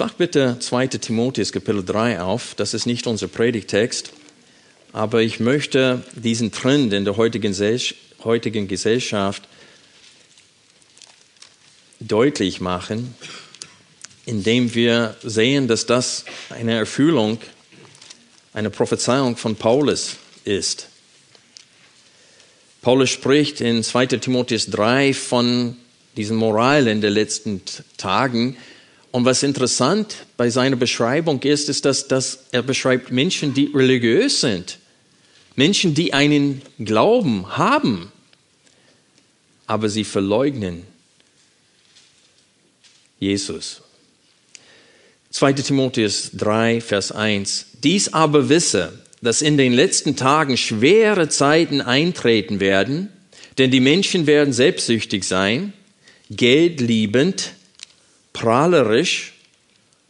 Schlag bitte 2. Timotheus Kapitel 3 auf. Das ist nicht unser Predigtext, aber ich möchte diesen Trend in der heutigen, Gesellschaft deutlich machen, indem wir sehen, dass das eine Erfüllung, eine Prophezeiung von Paulus ist. Paulus spricht in 2. Timotheus 3 von diesen Moral in den letzten Tagen, und was interessant bei seiner Beschreibung ist, ist, dass, dass er beschreibt Menschen, die religiös sind. Menschen, die einen Glauben haben, aber sie verleugnen Jesus. 2 Timotheus 3, Vers 1. Dies aber wisse, dass in den letzten Tagen schwere Zeiten eintreten werden, denn die Menschen werden selbstsüchtig sein, geldliebend, prahlerisch,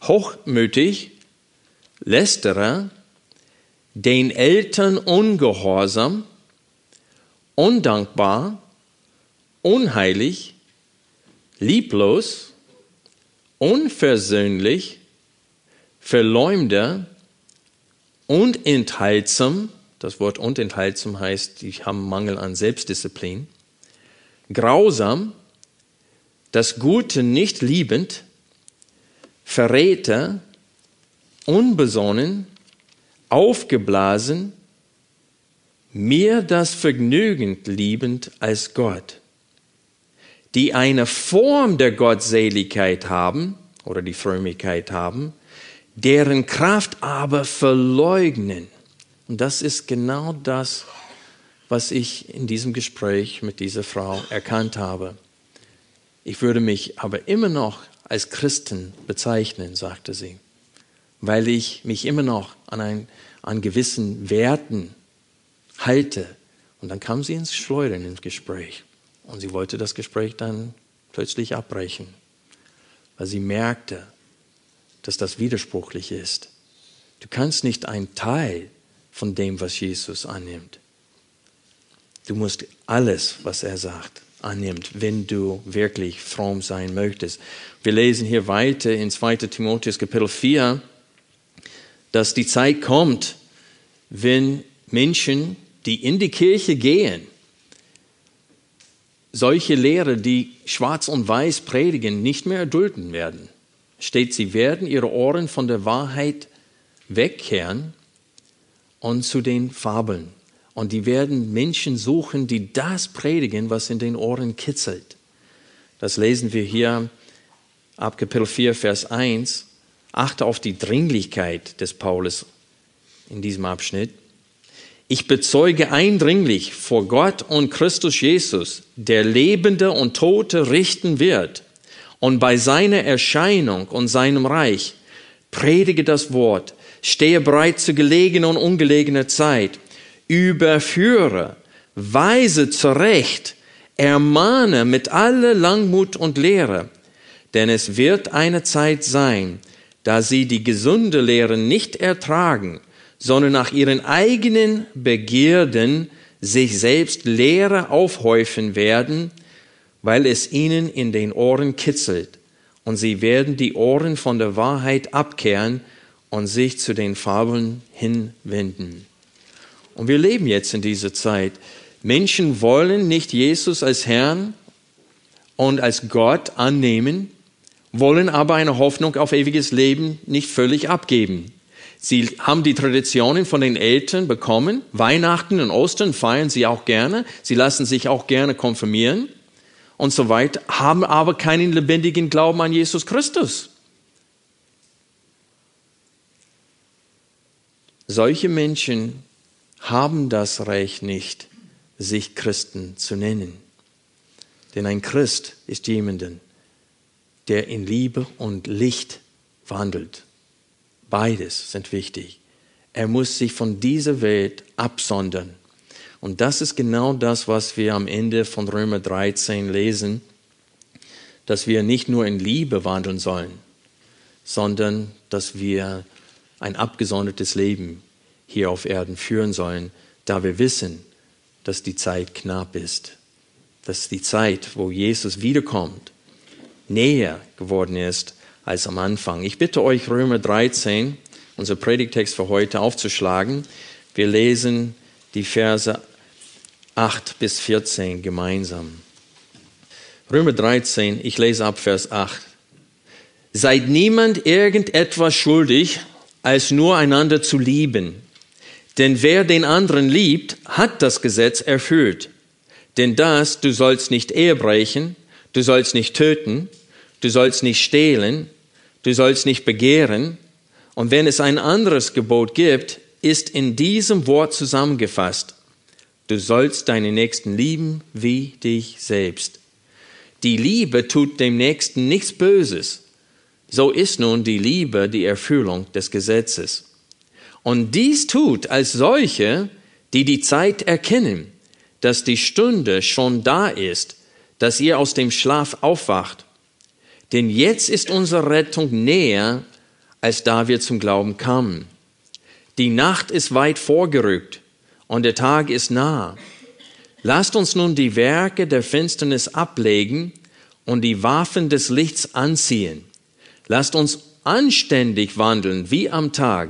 hochmütig, lästerer, den Eltern ungehorsam, undankbar, unheilig, lieblos, unversöhnlich, Verleumder, unenthaltsam, das Wort unenthaltsam heißt, die haben Mangel an Selbstdisziplin, grausam, das Gute nicht liebend, Verräter, unbesonnen, aufgeblasen, mehr das Vergnügen liebend als Gott, die eine Form der Gottseligkeit haben oder die Frömmigkeit haben, deren Kraft aber verleugnen. Und das ist genau das, was ich in diesem Gespräch mit dieser Frau erkannt habe. Ich würde mich aber immer noch als Christen bezeichnen, sagte sie, weil ich mich immer noch an, ein, an gewissen Werten halte. Und dann kam sie ins Schleudern ins Gespräch. Und sie wollte das Gespräch dann plötzlich abbrechen, weil sie merkte, dass das widersprüchlich ist. Du kannst nicht ein Teil von dem, was Jesus annimmt. Du musst alles, was er sagt, annimmt, wenn du wirklich fromm sein möchtest. Wir lesen hier weiter in 2 Timotheus Kapitel 4, dass die Zeit kommt, wenn Menschen, die in die Kirche gehen, solche Lehre, die schwarz und weiß predigen, nicht mehr erdulden werden. Steht, sie werden ihre Ohren von der Wahrheit wegkehren und zu den Fabeln und die werden Menschen suchen, die das predigen, was in den Ohren kitzelt. Das lesen wir hier ab Kapitel 4, Vers 1. Achte auf die Dringlichkeit des Paulus in diesem Abschnitt. Ich bezeuge eindringlich vor Gott und Christus Jesus, der Lebende und Tote richten wird. Und bei seiner Erscheinung und seinem Reich predige das Wort, stehe bereit zu gelegener und ungelegener Zeit überführe, weise zurecht, ermahne mit aller Langmut und Lehre, denn es wird eine Zeit sein, da sie die gesunde Lehre nicht ertragen, sondern nach ihren eigenen Begierden sich selbst Lehre aufhäufen werden, weil es ihnen in den Ohren kitzelt, und sie werden die Ohren von der Wahrheit abkehren und sich zu den Fabeln hinwenden. Und wir leben jetzt in dieser Zeit. Menschen wollen nicht Jesus als Herrn und als Gott annehmen, wollen aber eine Hoffnung auf ewiges Leben nicht völlig abgeben. Sie haben die Traditionen von den Eltern bekommen. Weihnachten und Ostern feiern sie auch gerne. Sie lassen sich auch gerne konfirmieren und so weiter, haben aber keinen lebendigen Glauben an Jesus Christus. Solche Menschen haben das Recht nicht, sich Christen zu nennen. Denn ein Christ ist jemanden, der in Liebe und Licht wandelt. Beides sind wichtig. Er muss sich von dieser Welt absondern. Und das ist genau das, was wir am Ende von Römer 13 lesen, dass wir nicht nur in Liebe wandeln sollen, sondern dass wir ein abgesondertes Leben hier auf Erden führen sollen, da wir wissen, dass die Zeit knapp ist, dass die Zeit, wo Jesus wiederkommt, näher geworden ist als am Anfang. Ich bitte euch, Römer 13, unser Predigtext für heute, aufzuschlagen. Wir lesen die Verse 8 bis 14 gemeinsam. Römer 13, ich lese ab Vers 8. Seid niemand irgendetwas schuldig, als nur einander zu lieben. Denn wer den anderen liebt, hat das Gesetz erfüllt. Denn das, du sollst nicht Ehe brechen, du sollst nicht töten, du sollst nicht stehlen, du sollst nicht begehren. Und wenn es ein anderes Gebot gibt, ist in diesem Wort zusammengefasst. Du sollst deine Nächsten lieben wie dich selbst. Die Liebe tut dem Nächsten nichts Böses. So ist nun die Liebe die Erfüllung des Gesetzes. Und dies tut als solche, die die Zeit erkennen, dass die Stunde schon da ist, dass ihr aus dem Schlaf aufwacht denn jetzt ist unsere Rettung näher, als da wir zum Glauben kamen. Die Nacht ist weit vorgerückt und der Tag ist nah. Lasst uns nun die Werke der Finsternis ablegen und die Waffen des Lichts anziehen. Lasst uns anständig wandeln wie am Tag,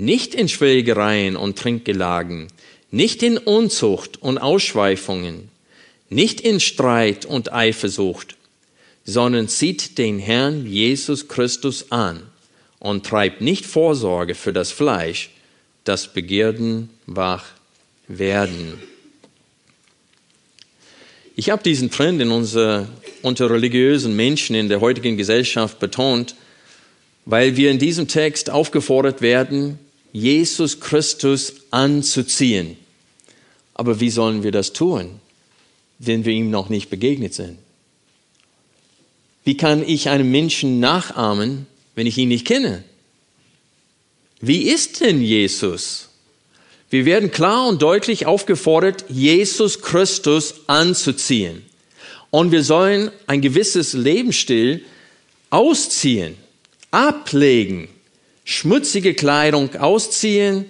nicht in Schwelgereien und Trinkgelagen, nicht in Unzucht und Ausschweifungen, nicht in Streit und Eifersucht, sondern zieht den Herrn Jesus Christus an und treibt nicht Vorsorge für das Fleisch, das Begierden wach werden. Ich habe diesen Trend in unser, unter religiösen Menschen in der heutigen Gesellschaft betont, weil wir in diesem Text aufgefordert werden, Jesus Christus anzuziehen. Aber wie sollen wir das tun, wenn wir ihm noch nicht begegnet sind? Wie kann ich einem Menschen nachahmen, wenn ich ihn nicht kenne? Wie ist denn Jesus? Wir werden klar und deutlich aufgefordert, Jesus Christus anzuziehen. Und wir sollen ein gewisses Lebensstil ausziehen, ablegen, schmutzige Kleidung ausziehen,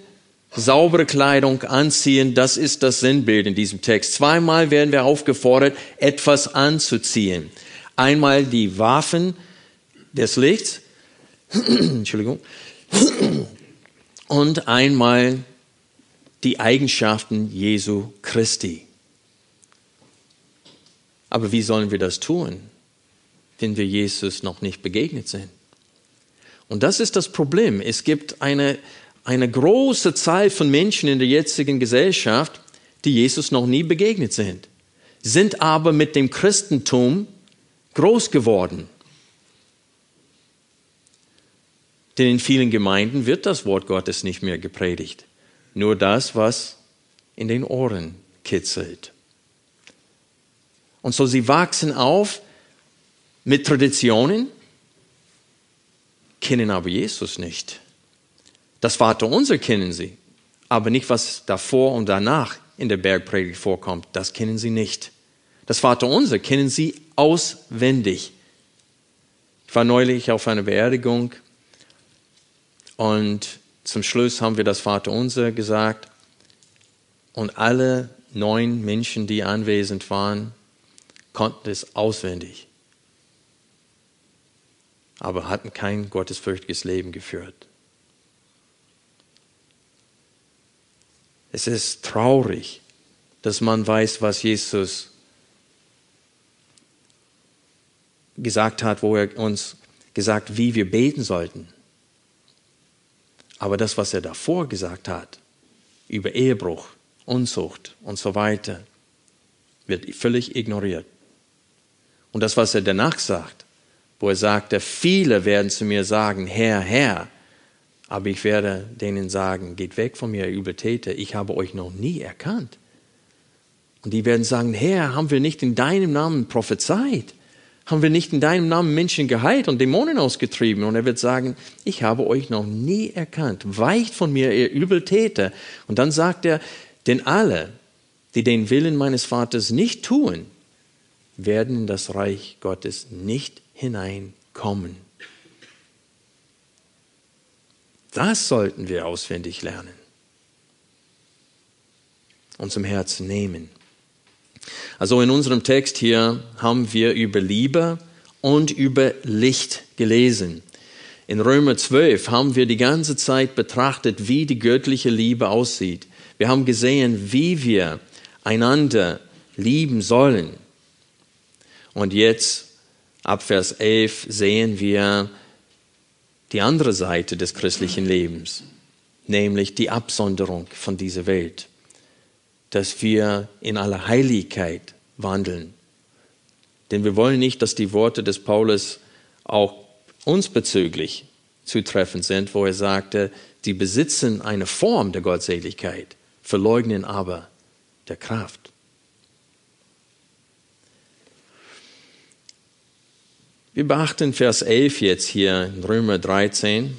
saubere Kleidung anziehen. Das ist das Sinnbild in diesem Text. Zweimal werden wir aufgefordert, etwas anzuziehen. Einmal die Waffen des Lichts, Entschuldigung, und einmal die Eigenschaften Jesu Christi. Aber wie sollen wir das tun, wenn wir Jesus noch nicht begegnet sind? Und das ist das Problem. Es gibt eine, eine große Zahl von Menschen in der jetzigen Gesellschaft, die Jesus noch nie begegnet sind, sind aber mit dem Christentum groß geworden. Denn in vielen Gemeinden wird das Wort Gottes nicht mehr gepredigt. Nur das, was in den Ohren kitzelt. Und so sie wachsen auf mit Traditionen, kennen aber Jesus nicht. Das Vaterunser kennen sie, aber nicht, was davor und danach in der Bergpredigt vorkommt, das kennen sie nicht. Das Vaterunser kennen sie auswendig. Ich war neulich auf einer Beerdigung und zum Schluss haben wir das Vaterunser gesagt und alle neun Menschen, die anwesend waren, konnten es auswendig, aber hatten kein gottesfürchtiges Leben geführt. Es ist traurig, dass man weiß, was Jesus gesagt hat, wo er uns gesagt, wie wir beten sollten. Aber das, was er davor gesagt hat, über Ehebruch, Unzucht und so weiter, wird völlig ignoriert. Und das, was er danach sagt, wo er sagte, viele werden zu mir sagen, Herr, Herr, aber ich werde denen sagen, geht weg von mir, Übeltäter, ich habe euch noch nie erkannt. Und die werden sagen, Herr, haben wir nicht in deinem Namen prophezeit? Haben wir nicht in deinem Namen Menschen geheilt und Dämonen ausgetrieben? Und er wird sagen, ich habe euch noch nie erkannt. Weicht von mir, ihr Übeltäter. Und dann sagt er, denn alle, die den Willen meines Vaters nicht tun, werden in das Reich Gottes nicht hineinkommen. Das sollten wir auswendig lernen, und zum Herzen nehmen. Also in unserem Text hier haben wir über Liebe und über Licht gelesen. In Römer 12 haben wir die ganze Zeit betrachtet, wie die göttliche Liebe aussieht. Wir haben gesehen, wie wir einander lieben sollen. Und jetzt, ab Vers 11, sehen wir die andere Seite des christlichen Lebens, nämlich die Absonderung von dieser Welt dass wir in aller Heiligkeit wandeln. Denn wir wollen nicht, dass die Worte des Paulus auch uns bezüglich zutreffend sind, wo er sagte, die besitzen eine Form der Gottseligkeit, verleugnen aber der Kraft. Wir beachten Vers 11 jetzt hier in Römer 13.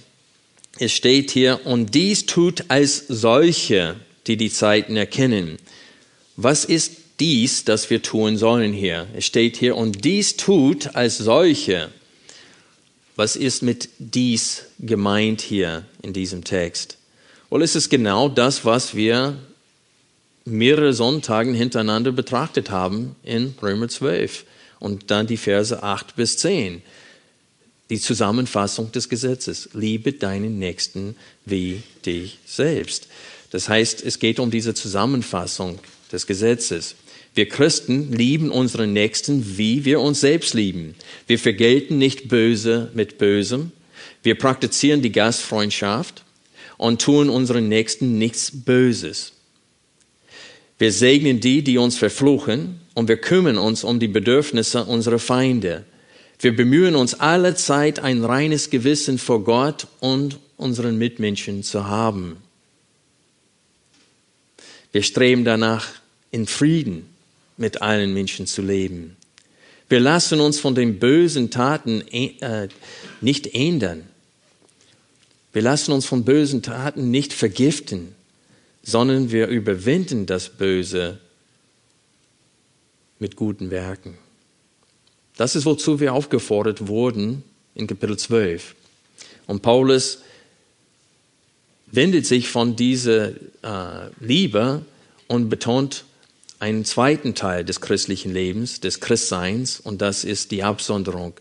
Es steht hier, und dies tut als solche, die die Zeiten erkennen. Was ist dies, das wir tun sollen hier? Es steht hier, und dies tut als solche. Was ist mit dies gemeint hier in diesem Text? Ist es genau das, was wir mehrere Sonntagen hintereinander betrachtet haben in Römer 12 und dann die Verse 8 bis 10. Die Zusammenfassung des Gesetzes. Liebe deinen Nächsten wie dich selbst. Das heißt, es geht um diese Zusammenfassung des Gesetzes. Wir Christen lieben unseren Nächsten, wie wir uns selbst lieben. Wir vergelten nicht Böse mit Bösem. Wir praktizieren die Gastfreundschaft und tun unseren Nächsten nichts Böses. Wir segnen die, die uns verfluchen, und wir kümmern uns um die Bedürfnisse unserer Feinde. Wir bemühen uns alle Zeit, ein reines Gewissen vor Gott und unseren Mitmenschen zu haben. Wir streben danach, in Frieden mit allen Menschen zu leben. Wir lassen uns von den bösen Taten äh, nicht ändern. Wir lassen uns von bösen Taten nicht vergiften, sondern wir überwinden das Böse mit guten Werken. Das ist, wozu wir aufgefordert wurden in Kapitel 12. Und Paulus wendet sich von dieser äh, Liebe und betont einen zweiten Teil des christlichen Lebens, des Christseins, und das ist die Absonderung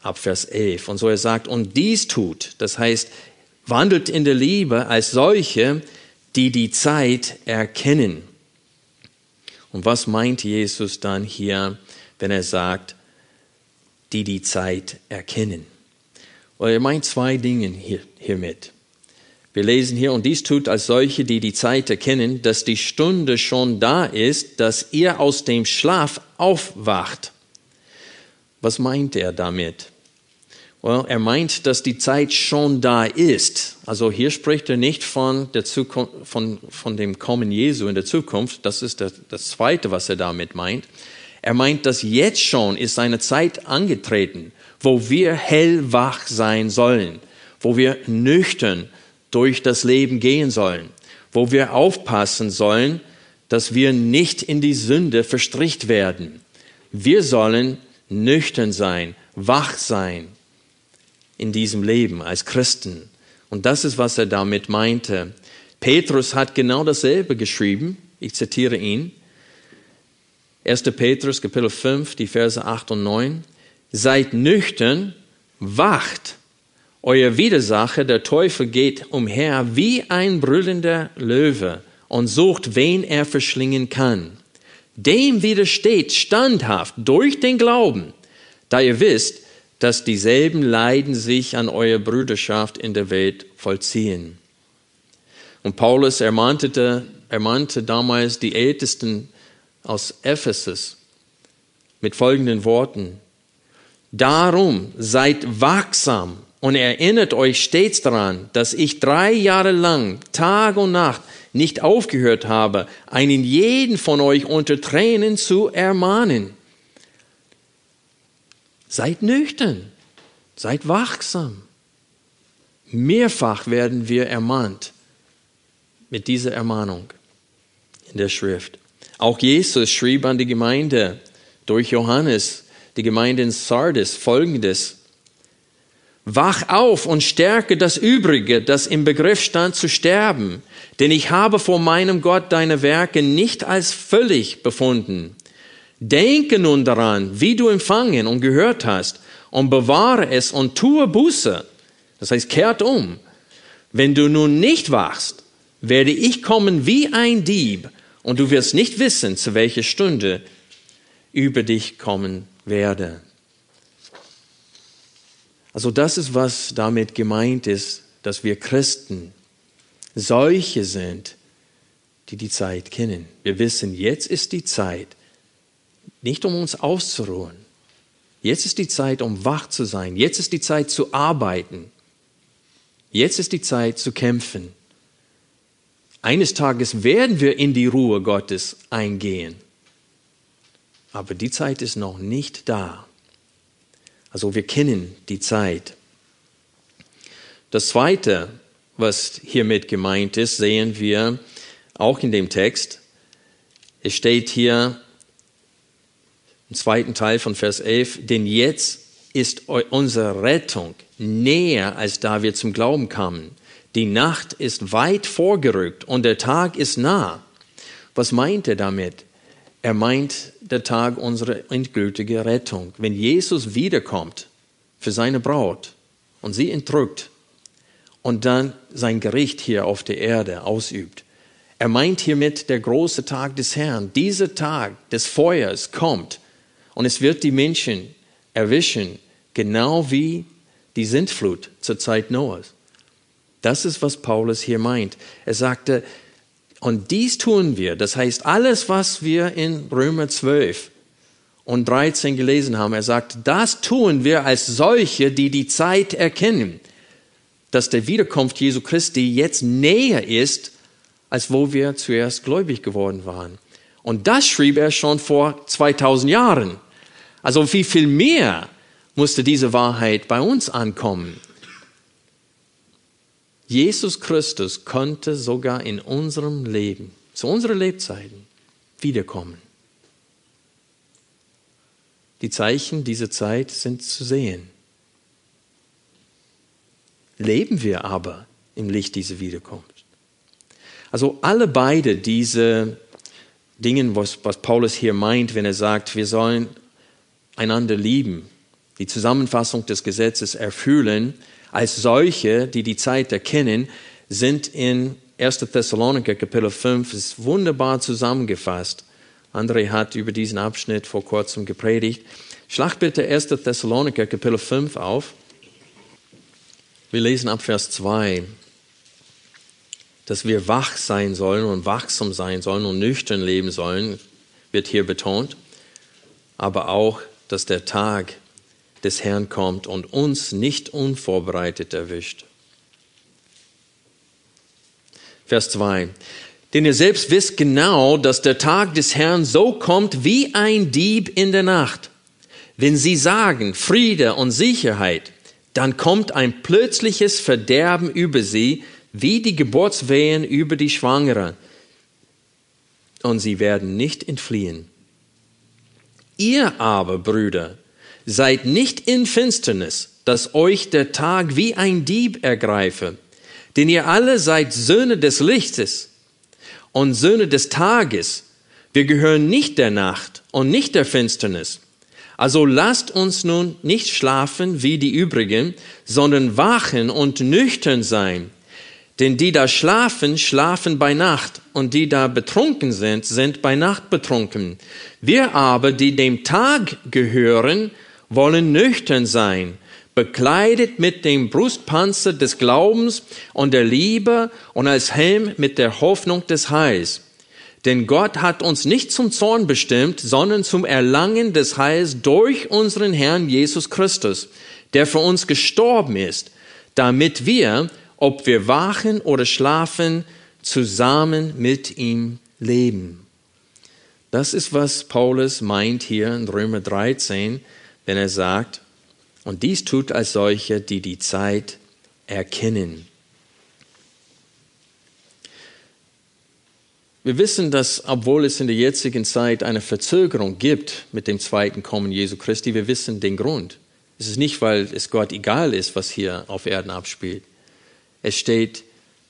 ab Vers 11. Und so er sagt, und dies tut, das heißt, wandelt in der Liebe als solche, die die Zeit erkennen. Und was meint Jesus dann hier, wenn er sagt, die die Zeit erkennen? Well, er meint zwei Dinge hier, hiermit. Wir lesen hier, und dies tut als solche, die die Zeit erkennen, dass die Stunde schon da ist, dass ihr aus dem Schlaf aufwacht. Was meint er damit? Well, er meint, dass die Zeit schon da ist. Also hier spricht er nicht von, der Zukunft, von, von dem Kommen Jesu in der Zukunft. Das ist das, das Zweite, was er damit meint. Er meint, dass jetzt schon ist eine Zeit angetreten, wo wir hellwach sein sollen, wo wir nüchtern durch das Leben gehen sollen, wo wir aufpassen sollen, dass wir nicht in die Sünde verstricht werden. Wir sollen nüchtern sein, wach sein in diesem Leben als Christen. Und das ist, was er damit meinte. Petrus hat genau dasselbe geschrieben. Ich zitiere ihn. 1. Petrus, Kapitel 5, die Verse 8 und 9. Seid nüchtern, wacht. Euer Widersacher, der Teufel, geht umher wie ein brüllender Löwe und sucht, wen er verschlingen kann. Dem widersteht standhaft durch den Glauben, da ihr wisst, dass dieselben Leiden sich an eurer Brüderschaft in der Welt vollziehen. Und Paulus ermahnte, ermahnte damals die Ältesten aus Ephesus mit folgenden Worten. Darum seid wachsam und erinnert euch stets daran, dass ich drei Jahre lang, Tag und Nacht, nicht aufgehört habe, einen jeden von euch unter Tränen zu ermahnen. Seid nüchtern, seid wachsam. Mehrfach werden wir ermahnt mit dieser Ermahnung in der Schrift. Auch Jesus schrieb an die Gemeinde durch Johannes, die Gemeinde in Sardis, folgendes. Wach auf und stärke das Übrige, das im Begriff stand zu sterben, denn ich habe vor meinem Gott deine Werke nicht als völlig befunden. Denke nun daran, wie du empfangen und gehört hast, und bewahre es und tue Buße. Das heißt, kehrt um. Wenn du nun nicht wachst, werde ich kommen wie ein Dieb, und du wirst nicht wissen, zu welcher Stunde über dich kommen werde. Also das ist, was damit gemeint ist, dass wir Christen solche sind, die die Zeit kennen. Wir wissen, jetzt ist die Zeit, nicht um uns auszuruhen. Jetzt ist die Zeit, um wach zu sein. Jetzt ist die Zeit zu arbeiten. Jetzt ist die Zeit zu kämpfen. Eines Tages werden wir in die Ruhe Gottes eingehen. Aber die Zeit ist noch nicht da. Also wir kennen die Zeit. Das Zweite, was hiermit gemeint ist, sehen wir auch in dem Text. Es steht hier im zweiten Teil von Vers 11, denn jetzt ist unsere Rettung näher, als da wir zum Glauben kamen. Die Nacht ist weit vorgerückt und der Tag ist nah. Was meint er damit? Er meint der Tag unserer endgültigen Rettung. Wenn Jesus wiederkommt für seine Braut und sie entrückt und dann sein Gericht hier auf der Erde ausübt. Er meint hiermit der große Tag des Herrn. Dieser Tag des Feuers kommt und es wird die Menschen erwischen, genau wie die Sintflut zur Zeit Noahs. Das ist, was Paulus hier meint. Er sagte, und dies tun wir. Das heißt, alles, was wir in Römer 12 und 13 gelesen haben, er sagt, das tun wir als solche, die die Zeit erkennen, dass der Wiederkunft Jesu Christi jetzt näher ist, als wo wir zuerst gläubig geworden waren. Und das schrieb er schon vor 2000 Jahren. Also wie viel mehr musste diese Wahrheit bei uns ankommen? Jesus Christus konnte sogar in unserem Leben, zu unseren Lebzeiten, wiederkommen. Die Zeichen dieser Zeit sind zu sehen. Leben wir aber im Licht dieser Wiederkunft. Also alle beide diese Dinge, was, was Paulus hier meint, wenn er sagt, wir sollen einander lieben, die Zusammenfassung des Gesetzes erfüllen, als solche, die die Zeit erkennen, sind in 1. Thessaloniker Kapitel 5 ist wunderbar zusammengefasst. André hat über diesen Abschnitt vor kurzem gepredigt. Schlag bitte 1. Thessaloniker Kapitel 5 auf. Wir lesen ab Vers 2, dass wir wach sein sollen und wachsam sein sollen und nüchtern leben sollen, wird hier betont. Aber auch, dass der Tag des Herrn kommt und uns nicht unvorbereitet erwischt. Vers 2. Denn ihr selbst wisst genau, dass der Tag des Herrn so kommt wie ein Dieb in der Nacht. Wenn sie sagen Friede und Sicherheit, dann kommt ein plötzliches Verderben über sie, wie die Geburtswehen über die Schwangere. Und sie werden nicht entfliehen. Ihr aber, Brüder, Seid nicht in Finsternis, dass euch der Tag wie ein Dieb ergreife. Denn ihr alle seid Söhne des Lichtes und Söhne des Tages. Wir gehören nicht der Nacht und nicht der Finsternis. Also lasst uns nun nicht schlafen wie die übrigen, sondern wachen und nüchtern sein. Denn die da schlafen, schlafen bei Nacht, und die da betrunken sind, sind bei Nacht betrunken. Wir aber, die dem Tag gehören, wollen nüchtern sein, bekleidet mit dem Brustpanzer des Glaubens und der Liebe und als Helm mit der Hoffnung des Heils. Denn Gott hat uns nicht zum Zorn bestimmt, sondern zum Erlangen des Heils durch unseren Herrn Jesus Christus, der für uns gestorben ist, damit wir, ob wir wachen oder schlafen, zusammen mit ihm leben. Das ist, was Paulus meint hier in Römer 13, wenn er sagt, Und dies tut als solche, die die Zeit erkennen. Wir wissen, dass obwohl es in der jetzigen Zeit eine Verzögerung gibt mit dem zweiten Kommen Jesu Christi, wir wissen den Grund. Es ist nicht, weil es Gott egal ist, was hier auf Erden abspielt. Es steht,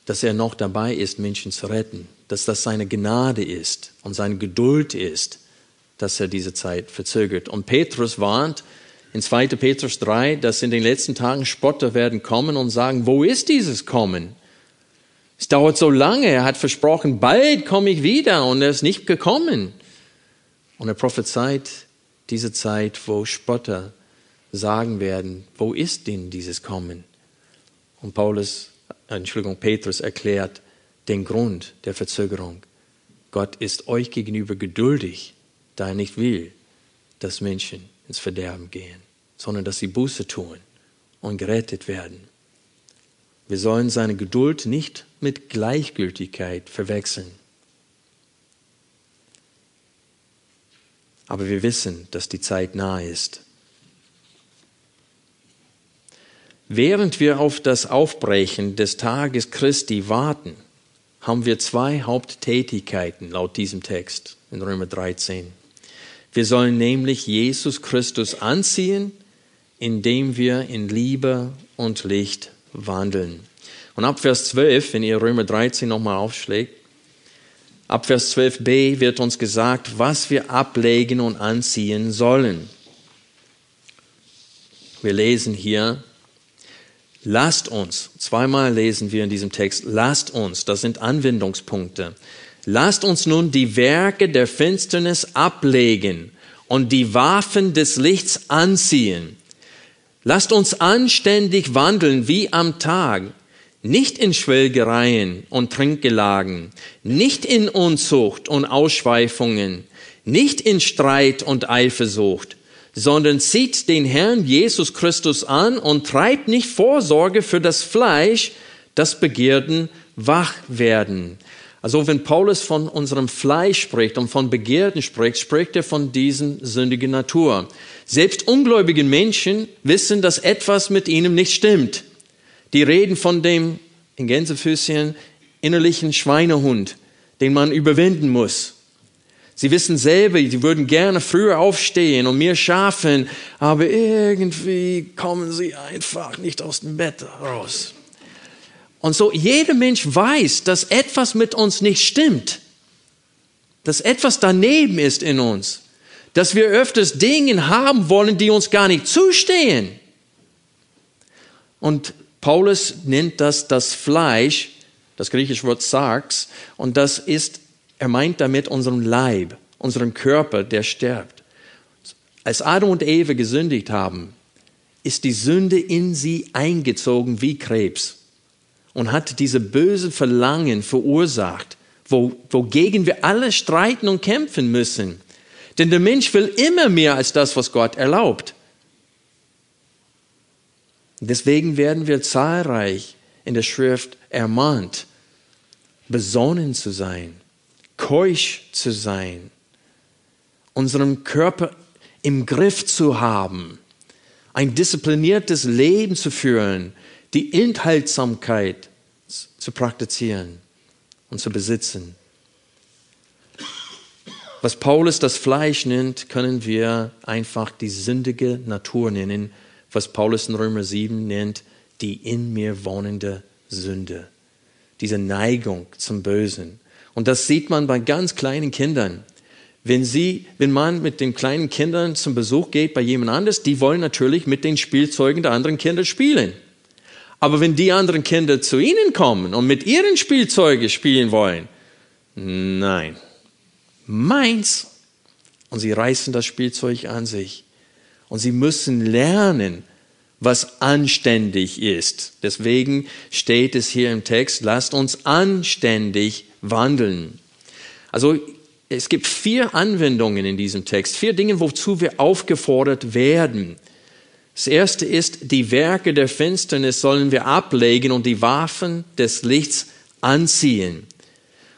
dass er noch dabei ist, Menschen zu retten, dass das seine Gnade ist und seine Geduld ist, dass er diese Zeit verzögert. Und Petrus warnt in 2. Petrus 3, dass in den letzten Tagen Spotter werden kommen und sagen, wo ist dieses Kommen? Es dauert so lange. Er hat versprochen, bald komme ich wieder und er ist nicht gekommen. Und er prophezeit diese Zeit, wo Spotter sagen werden, wo ist denn dieses Kommen? Und Paulus, Entschuldigung, Petrus erklärt den Grund der Verzögerung. Gott ist euch gegenüber geduldig, da er nicht will, dass Menschen ins Verderben gehen, sondern dass sie Buße tun und gerettet werden. Wir sollen seine Geduld nicht mit Gleichgültigkeit verwechseln. Aber wir wissen, dass die Zeit nahe ist. Während wir auf das Aufbrechen des Tages Christi warten, haben wir zwei Haupttätigkeiten laut diesem Text in Römer 13. Wir sollen nämlich Jesus Christus anziehen, indem wir in Liebe und Licht wandeln. Und ab Vers 12, wenn ihr Römer 13 nochmal aufschlägt, ab Vers 12b wird uns gesagt, was wir ablegen und anziehen sollen. Wir lesen hier, lasst uns, zweimal lesen wir in diesem Text, lasst uns, das sind Anwendungspunkte, lasst uns nun die Werke der Finsternis ablegen und die Waffen des Lichts anziehen. Lasst uns anständig wandeln wie am Tag, nicht in Schwelgereien und Trinkgelagen, nicht in Unzucht und Ausschweifungen, nicht in Streit und Eifersucht, sondern zieht den Herrn Jesus Christus an und treibt nicht Vorsorge für das Fleisch, das Begierden wach werden. Also wenn Paulus von unserem Fleisch spricht und von Begierden spricht, spricht er von diesen sündigen Natur. Selbst ungläubige Menschen wissen, dass etwas mit ihnen nicht stimmt. Die reden von dem, in Gänsefüßchen, innerlichen Schweinehund, den man überwinden muss. Sie wissen selber, sie würden gerne früher aufstehen und mehr schaffen, aber irgendwie kommen sie einfach nicht aus dem Bett raus. Und so jeder Mensch weiß, dass etwas mit uns nicht stimmt, dass etwas daneben ist in uns, dass wir öfters Dinge haben wollen, die uns gar nicht zustehen. Und Paulus nennt das das Fleisch, das griechische Wort Sarx, und das ist, er meint damit unseren Leib, unseren Körper, der stirbt. Als Adam und Eva gesündigt haben, ist die Sünde in sie eingezogen wie Krebs und hat diese böse Verlangen verursacht, wo, wogegen wir alle streiten und kämpfen müssen. Denn der Mensch will immer mehr als das, was Gott erlaubt. Deswegen werden wir zahlreich in der Schrift ermahnt, besonnen zu sein, keusch zu sein, unseren Körper im Griff zu haben, ein diszipliniertes Leben zu führen, die Enthaltsamkeit zu praktizieren und zu besitzen. Was Paulus das Fleisch nennt, können wir einfach die sündige Natur nennen, was Paulus in Römer 7 nennt, die in mir wohnende Sünde. Diese Neigung zum Bösen. Und das sieht man bei ganz kleinen Kindern. Wenn sie, wenn man mit den kleinen Kindern zum Besuch geht bei jemand anders, die wollen natürlich mit den Spielzeugen der anderen Kinder spielen. Aber wenn die anderen Kinder zu ihnen kommen und mit ihren Spielzeugen spielen wollen, nein, meins. Und sie reißen das Spielzeug an sich. Und sie müssen lernen, was anständig ist. Deswegen steht es hier im Text, lasst uns anständig wandeln. Also es gibt vier Anwendungen in diesem Text, vier Dinge, wozu wir aufgefordert werden. Das erste ist, die Werke der Finsternis sollen wir ablegen und die Waffen des Lichts anziehen.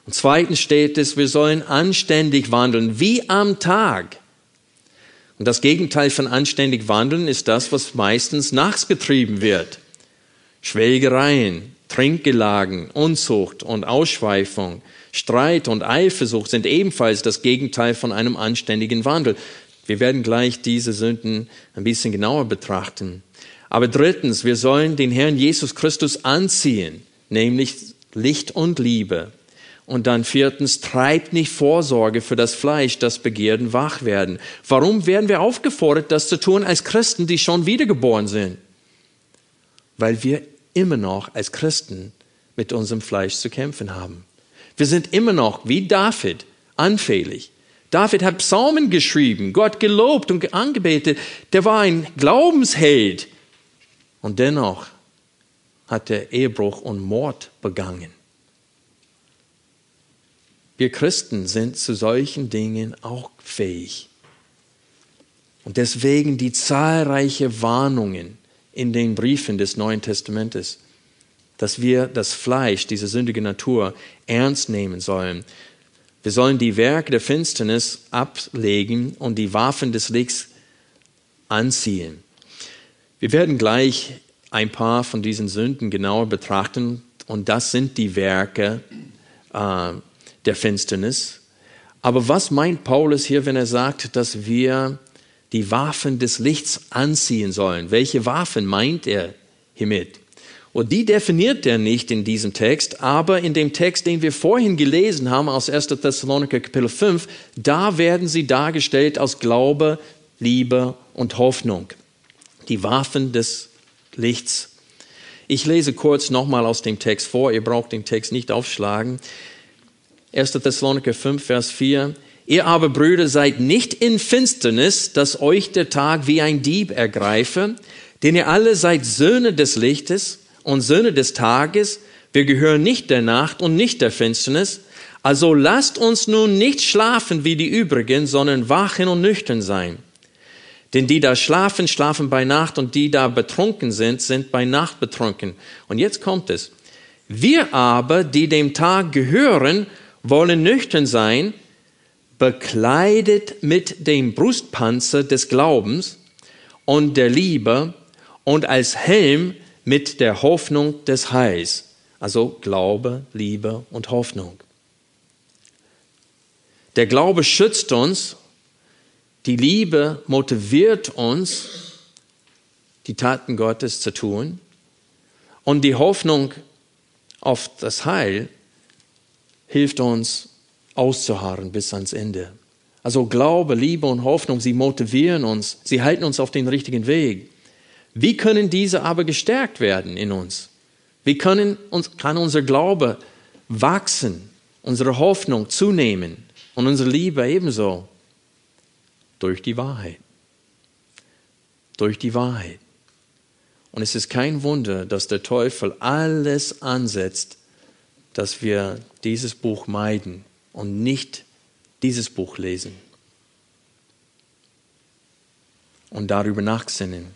Und zweitens steht es, wir sollen anständig wandeln, wie am Tag. Und das Gegenteil von anständig wandeln ist das, was meistens nachts getrieben wird. Schwelgereien, Trinkgelagen, Unzucht und Ausschweifung, Streit und Eifersucht sind ebenfalls das Gegenteil von einem anständigen Wandel. Wir werden gleich diese Sünden ein bisschen genauer betrachten. Aber drittens, wir sollen den Herrn Jesus Christus anziehen, nämlich Licht und Liebe. Und dann viertens, treibt nicht Vorsorge für das Fleisch, das Begierden wach werden. Warum werden wir aufgefordert, das zu tun als Christen, die schon wiedergeboren sind? Weil wir immer noch als Christen mit unserem Fleisch zu kämpfen haben. Wir sind immer noch, wie David, anfällig. David hat Psalmen geschrieben, Gott gelobt und angebetet. Der war ein Glaubensheld. Und dennoch hat er Ehebruch und Mord begangen. Wir Christen sind zu solchen Dingen auch fähig. Und deswegen die zahlreichen Warnungen in den Briefen des Neuen Testamentes, dass wir das Fleisch, diese sündige Natur, ernst nehmen sollen. Wir sollen die Werke der Finsternis ablegen und die Waffen des Lichts anziehen. Wir werden gleich ein paar von diesen Sünden genauer betrachten und das sind die Werke äh, der Finsternis. Aber was meint Paulus hier, wenn er sagt, dass wir die Waffen des Lichts anziehen sollen? Welche Waffen meint er hiermit? Und die definiert er nicht in diesem Text, aber in dem Text, den wir vorhin gelesen haben aus 1. Thessaloniker Kapitel 5, da werden sie dargestellt aus Glaube, Liebe und Hoffnung. Die Waffen des Lichts. Ich lese kurz nochmal aus dem Text vor, ihr braucht den Text nicht aufschlagen. 1. Thessaloniker 5, Vers 4. Ihr aber, Brüder, seid nicht in Finsternis, dass euch der Tag wie ein Dieb ergreife, denn ihr alle seid Söhne des Lichtes und Söhne des Tages. Wir gehören nicht der Nacht und nicht der Finsternis. Also lasst uns nun nicht schlafen wie die übrigen, sondern wachen und nüchtern sein. Denn die da schlafen, schlafen bei Nacht und die da betrunken sind, sind bei Nacht betrunken. Und jetzt kommt es. Wir aber, die dem Tag gehören, wollen nüchtern sein, bekleidet mit dem Brustpanzer des Glaubens und der Liebe und als Helm mit der Hoffnung des Heils. Also Glaube, Liebe und Hoffnung. Der Glaube schützt uns, die Liebe motiviert uns, die Taten Gottes zu tun und die Hoffnung auf das Heil hilft uns auszuharren bis ans Ende. Also Glaube, Liebe und Hoffnung, sie motivieren uns, sie halten uns auf den richtigen Weg. Wie können diese aber gestärkt werden in uns? Wie können uns, kann unser Glaube wachsen, unsere Hoffnung zunehmen und unsere Liebe ebenso? Durch die Wahrheit. Durch die Wahrheit. Und es ist kein Wunder, dass der Teufel alles ansetzt, dass wir dieses Buch meiden und nicht dieses Buch lesen und darüber nachsinnen,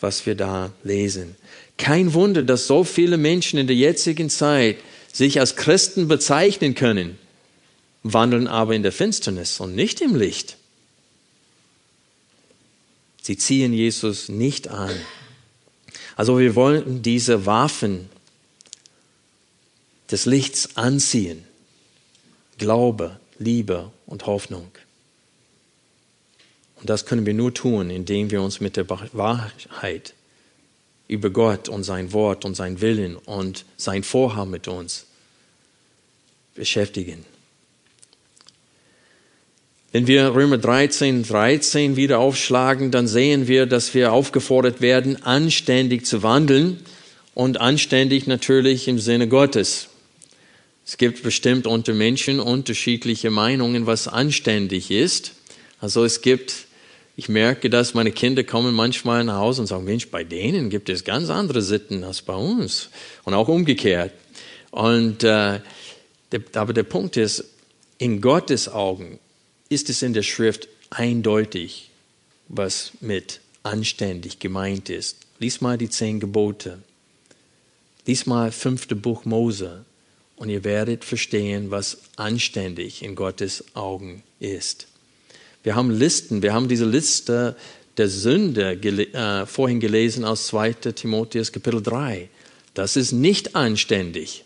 was wir da lesen. Kein Wunder, dass so viele Menschen in der jetzigen Zeit sich als Christen bezeichnen können, wandeln aber in der Finsternis und nicht im Licht. Sie ziehen Jesus nicht an. Also wir wollen diese Waffen des Lichts anziehen. Glaube, Liebe und Hoffnung. Und das können wir nur tun, indem wir uns mit der Wahrheit über Gott und sein Wort und sein Willen und sein Vorhaben mit uns beschäftigen. Wenn wir Römer 13, 13 wieder aufschlagen, dann sehen wir, dass wir aufgefordert werden, anständig zu wandeln und anständig natürlich im Sinne Gottes. Es gibt bestimmt unter Menschen unterschiedliche Meinungen, was anständig ist. Also es gibt, ich merke, dass meine Kinder kommen manchmal nach Hause und sagen, Mensch, bei denen gibt es ganz andere Sitten als bei uns. Und auch umgekehrt. Und, äh, der, aber der Punkt ist, in Gottes Augen ist es in der Schrift eindeutig, was mit anständig gemeint ist. Lies mal die zehn Gebote. Lies mal fünfte Buch Mose und ihr werdet verstehen, was anständig in Gottes Augen ist. Wir haben Listen, wir haben diese Liste der Sünde gele äh, vorhin gelesen aus 2 Timotheus Kapitel 3. Das ist nicht anständig.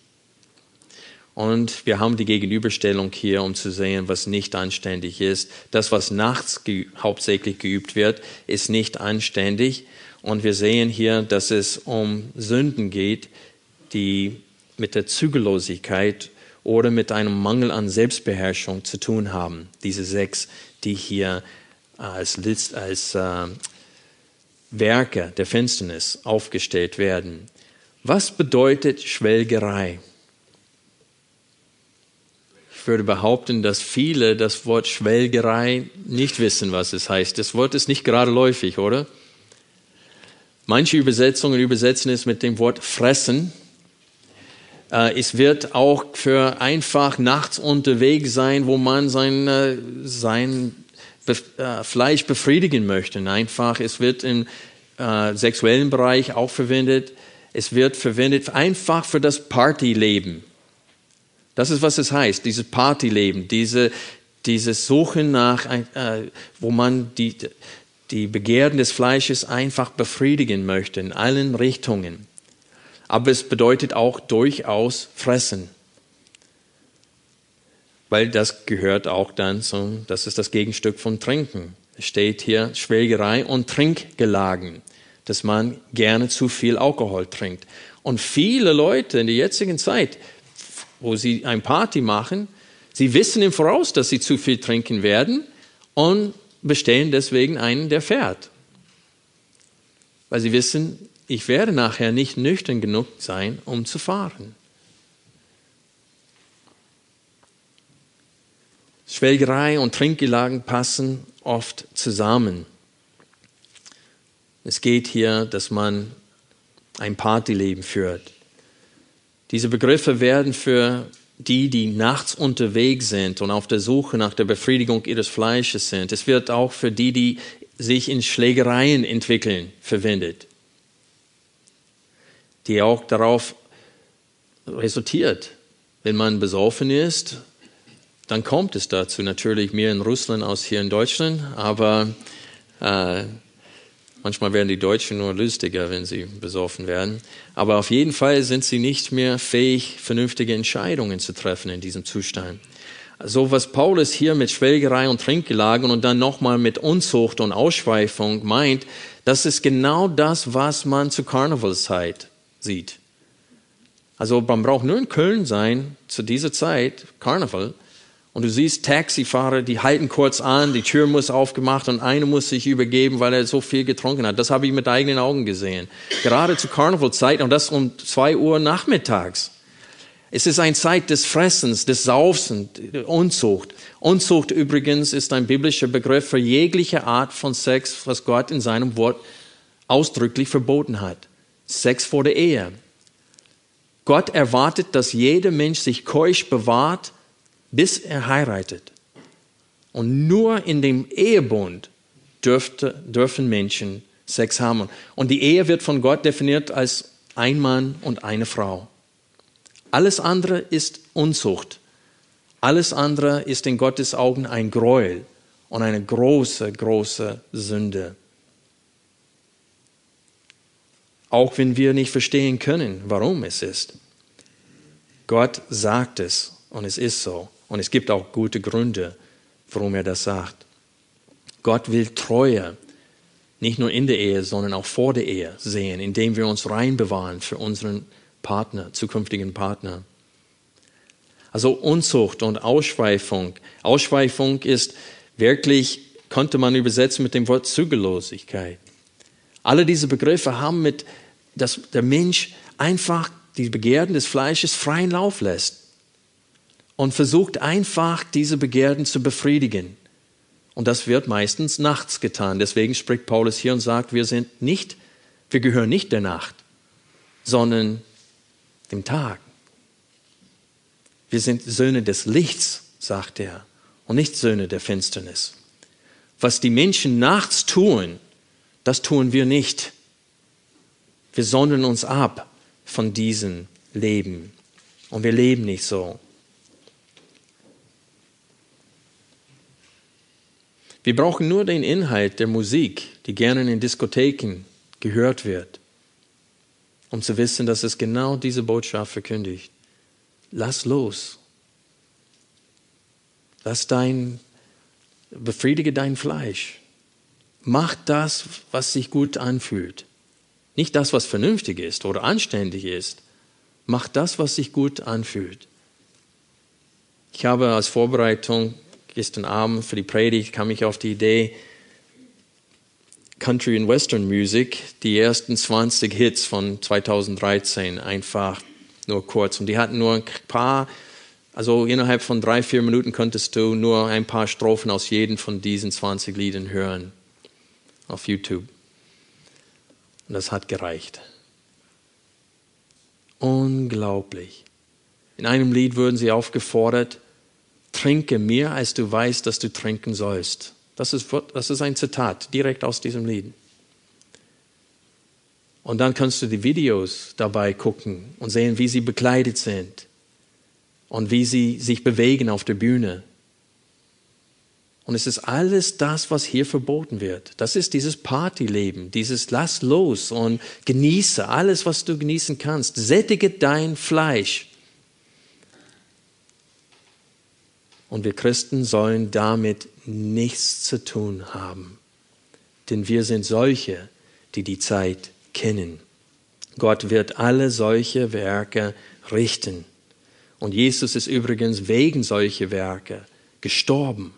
Und wir haben die Gegenüberstellung hier, um zu sehen, was nicht anständig ist. Das, was nachts ge hauptsächlich geübt wird, ist nicht anständig. Und wir sehen hier, dass es um Sünden geht, die mit der Zügellosigkeit oder mit einem Mangel an Selbstbeherrschung zu tun haben. Diese sechs, die hier als, List, als äh, Werke der Finsternis aufgestellt werden. Was bedeutet Schwelgerei? Ich würde behaupten, dass viele das Wort Schwelgerei nicht wissen, was es heißt. Das Wort ist nicht gerade läufig, oder? Manche Übersetzungen übersetzen es mit dem Wort fressen. Äh, es wird auch für einfach nachts unterwegs sein, wo man sein, äh, sein äh, Fleisch befriedigen möchte. Einfach, es wird im sexuellen Bereich auch verwendet. Es wird verwendet einfach für das Partyleben. Das ist, was es heißt, dieses Partyleben, diese, dieses Suchen nach, wo man die, die Begehren des Fleisches einfach befriedigen möchte in allen Richtungen. Aber es bedeutet auch durchaus fressen. Weil das gehört auch dann zum, das ist das Gegenstück von Trinken. Es steht hier Schwelgerei und Trinkgelagen, dass man gerne zu viel Alkohol trinkt. Und viele Leute in der jetzigen Zeit wo sie ein Party machen. Sie wissen im Voraus, dass sie zu viel trinken werden und bestellen deswegen einen, der fährt. Weil sie wissen, ich werde nachher nicht nüchtern genug sein, um zu fahren. Schwelgerei und Trinkgelagen passen oft zusammen. Es geht hier, dass man ein Partyleben führt. Diese Begriffe werden für die, die nachts unterwegs sind und auf der Suche nach der Befriedigung ihres Fleisches sind. Es wird auch für die, die sich in Schlägereien entwickeln, verwendet, die auch darauf resultiert. Wenn man besoffen ist, dann kommt es dazu. Natürlich mehr in Russland als hier in Deutschland, aber äh, Manchmal werden die Deutschen nur lustiger, wenn sie besoffen werden. Aber auf jeden Fall sind sie nicht mehr fähig, vernünftige Entscheidungen zu treffen in diesem Zustand. So was Paulus hier mit Schwelgerei und Trinkgelagen und dann nochmal mit Unzucht und Ausschweifung meint, das ist genau das, was man zur Karnevalszeit sieht. Also man braucht nur in Köln sein zu dieser Zeit, Karneval, und du siehst Taxifahrer, die halten kurz an, die Tür muss aufgemacht und einer muss sich übergeben, weil er so viel getrunken hat. Das habe ich mit eigenen Augen gesehen. Gerade zur Karnevalzeit und das um zwei Uhr nachmittags. Es ist eine Zeit des Fressens, des Saufens, Unzucht. Unzucht übrigens ist ein biblischer Begriff für jegliche Art von Sex, was Gott in seinem Wort ausdrücklich verboten hat. Sex vor der Ehe. Gott erwartet, dass jeder Mensch sich keusch bewahrt bis er heiratet. Und nur in dem Ehebund dürfte, dürfen Menschen Sex haben. Und die Ehe wird von Gott definiert als ein Mann und eine Frau. Alles andere ist Unzucht. Alles andere ist in Gottes Augen ein Gräuel und eine große, große Sünde. Auch wenn wir nicht verstehen können, warum es ist. Gott sagt es und es ist so. Und es gibt auch gute Gründe, warum er das sagt. Gott will Treue nicht nur in der Ehe, sondern auch vor der Ehe sehen, indem wir uns rein bewahren für unseren Partner, zukünftigen Partner. Also Unzucht und Ausschweifung. Ausschweifung ist wirklich, könnte man übersetzen mit dem Wort Zügellosigkeit. Alle diese Begriffe haben mit, dass der Mensch einfach die Begehren des Fleisches freien Lauf lässt und versucht einfach diese Begehren zu befriedigen. Und das wird meistens nachts getan. Deswegen spricht Paulus hier und sagt, wir sind nicht, wir gehören nicht der Nacht, sondern dem Tag. Wir sind Söhne des Lichts, sagt er, und nicht Söhne der Finsternis. Was die Menschen nachts tun, das tun wir nicht. Wir sondern uns ab von diesem Leben. Und wir leben nicht so. Wir brauchen nur den Inhalt der Musik, die gerne in Diskotheken gehört wird, um zu wissen, dass es genau diese Botschaft verkündigt. Lass los. Lass dein, befriedige dein Fleisch. Mach das, was sich gut anfühlt. Nicht das, was vernünftig ist oder anständig ist. Mach das, was sich gut anfühlt. Ich habe als Vorbereitung gestern Abend für die Predigt kam ich auf die Idee, Country and Western Music, die ersten 20 Hits von 2013 einfach nur kurz. Und die hatten nur ein paar, also innerhalb von drei, vier Minuten könntest du nur ein paar Strophen aus jedem von diesen 20 Liedern hören auf YouTube. Und das hat gereicht. Unglaublich. In einem Lied wurden sie aufgefordert, trinke mehr, als du weißt, dass du trinken sollst. Das ist, das ist ein Zitat direkt aus diesem Lied. Und dann kannst du die Videos dabei gucken und sehen, wie sie bekleidet sind und wie sie sich bewegen auf der Bühne. Und es ist alles das, was hier verboten wird. Das ist dieses Partyleben, dieses Lass los und genieße alles, was du genießen kannst. Sättige dein Fleisch. Und wir Christen sollen damit nichts zu tun haben. Denn wir sind solche, die die Zeit kennen. Gott wird alle solche Werke richten. Und Jesus ist übrigens wegen solcher Werke gestorben.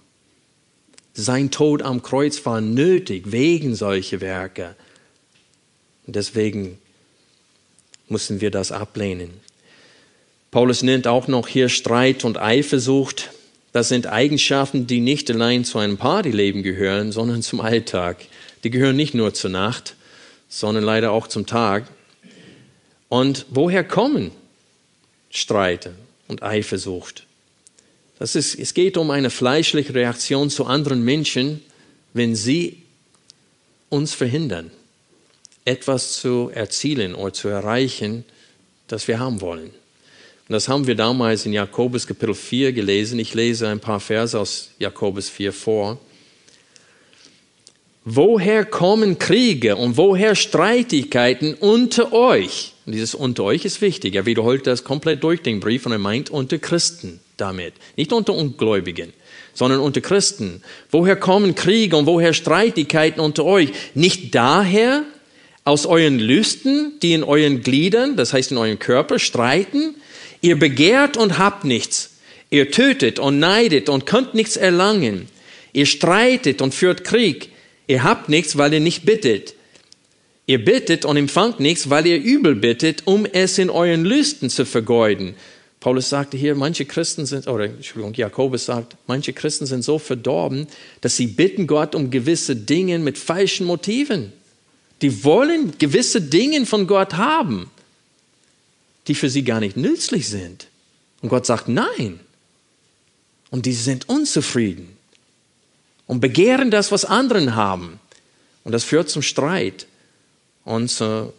Sein Tod am Kreuz war nötig wegen solcher Werke. Deswegen müssen wir das ablehnen. Paulus nennt auch noch hier Streit und Eifersucht. Das sind Eigenschaften, die nicht allein zu einem Partyleben gehören, sondern zum Alltag. Die gehören nicht nur zur Nacht, sondern leider auch zum Tag. Und woher kommen Streite und Eifersucht? Das ist, es geht um eine fleischliche Reaktion zu anderen Menschen, wenn sie uns verhindern, etwas zu erzielen oder zu erreichen, das wir haben wollen. Und das haben wir damals in Jakobus Kapitel 4 gelesen. Ich lese ein paar Verse aus Jakobus 4 vor. Woher kommen Kriege und woher Streitigkeiten unter euch? Und dieses unter euch ist wichtig. Er wiederholt das komplett durch den Brief und er meint unter Christen damit. Nicht unter Ungläubigen, sondern unter Christen. Woher kommen Kriege und woher Streitigkeiten unter euch? Nicht daher aus euren Lüsten, die in euren Gliedern, das heißt in eurem Körper, streiten? Ihr begehrt und habt nichts. Ihr tötet und neidet und könnt nichts erlangen. Ihr streitet und führt Krieg. Ihr habt nichts, weil ihr nicht bittet. Ihr bittet und empfangt nichts, weil ihr übel bittet, um es in euren Lüsten zu vergeuden. Paulus sagte hier, manche Christen sind, oder Entschuldigung, Jakobus sagt, manche Christen sind so verdorben, dass sie bitten Gott um gewisse Dinge mit falschen Motiven. Die wollen gewisse Dinge von Gott haben die für sie gar nicht nützlich sind. Und Gott sagt Nein. Und die sind unzufrieden und begehren das, was anderen haben. Und das führt zum Streit und zur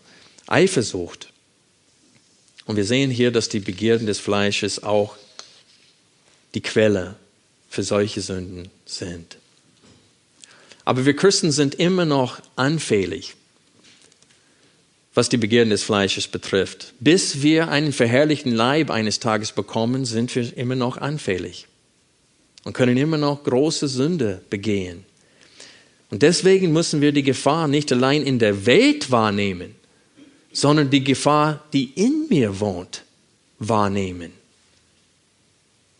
Eifersucht. Und wir sehen hier, dass die Begierden des Fleisches auch die Quelle für solche Sünden sind. Aber wir Christen sind immer noch anfällig was die Begierden des Fleisches betrifft. Bis wir einen verherrlichten Leib eines Tages bekommen, sind wir immer noch anfällig und können immer noch große Sünde begehen. Und deswegen müssen wir die Gefahr nicht allein in der Welt wahrnehmen, sondern die Gefahr, die in mir wohnt, wahrnehmen.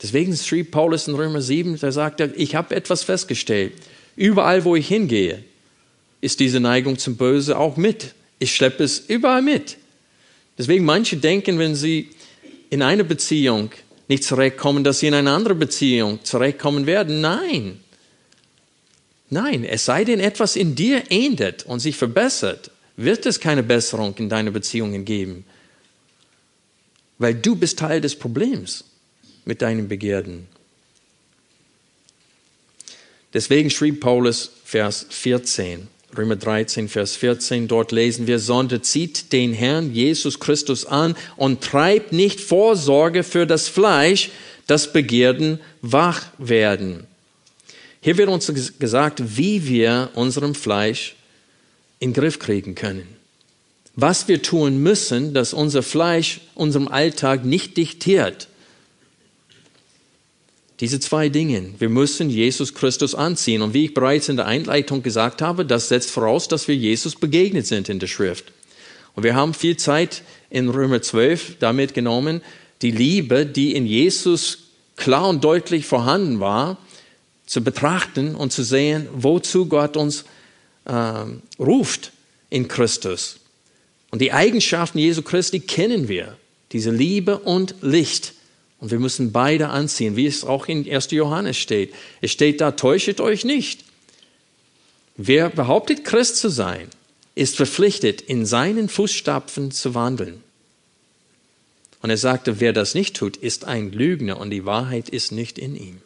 Deswegen schrieb Paulus in Römer 7, da sagt er, ich habe etwas festgestellt. Überall, wo ich hingehe, ist diese Neigung zum Böse auch mit ich schleppe es überall mit. Deswegen manche denken, wenn sie in einer Beziehung nicht zurechtkommen, dass sie in eine andere Beziehung zurechtkommen werden. Nein. Nein, es sei denn, etwas in dir ändert und sich verbessert, wird es keine Besserung in deinen Beziehungen geben. Weil du bist Teil des Problems mit deinen Begierden. Deswegen schrieb Paulus Vers 14, Römer 13, Vers 14, dort lesen wir, sondern zieht den Herrn Jesus Christus an und treibt nicht Vorsorge für das Fleisch, dass Begierden wach werden. Hier wird uns gesagt, wie wir unserem Fleisch in den Griff kriegen können. Was wir tun müssen, dass unser Fleisch unserem Alltag nicht diktiert. Diese zwei Dinge. Wir müssen Jesus Christus anziehen. Und wie ich bereits in der Einleitung gesagt habe, das setzt voraus, dass wir Jesus begegnet sind in der Schrift. Und wir haben viel Zeit in Römer 12 damit genommen, die Liebe, die in Jesus klar und deutlich vorhanden war, zu betrachten und zu sehen, wozu Gott uns äh, ruft in Christus. Und die Eigenschaften Jesu Christi kennen wir, diese Liebe und Licht. Und wir müssen beide anziehen, wie es auch in 1. Johannes steht. Es steht da, täuschet euch nicht. Wer behauptet, Christ zu sein, ist verpflichtet, in seinen Fußstapfen zu wandeln. Und er sagte, wer das nicht tut, ist ein Lügner und die Wahrheit ist nicht in ihm.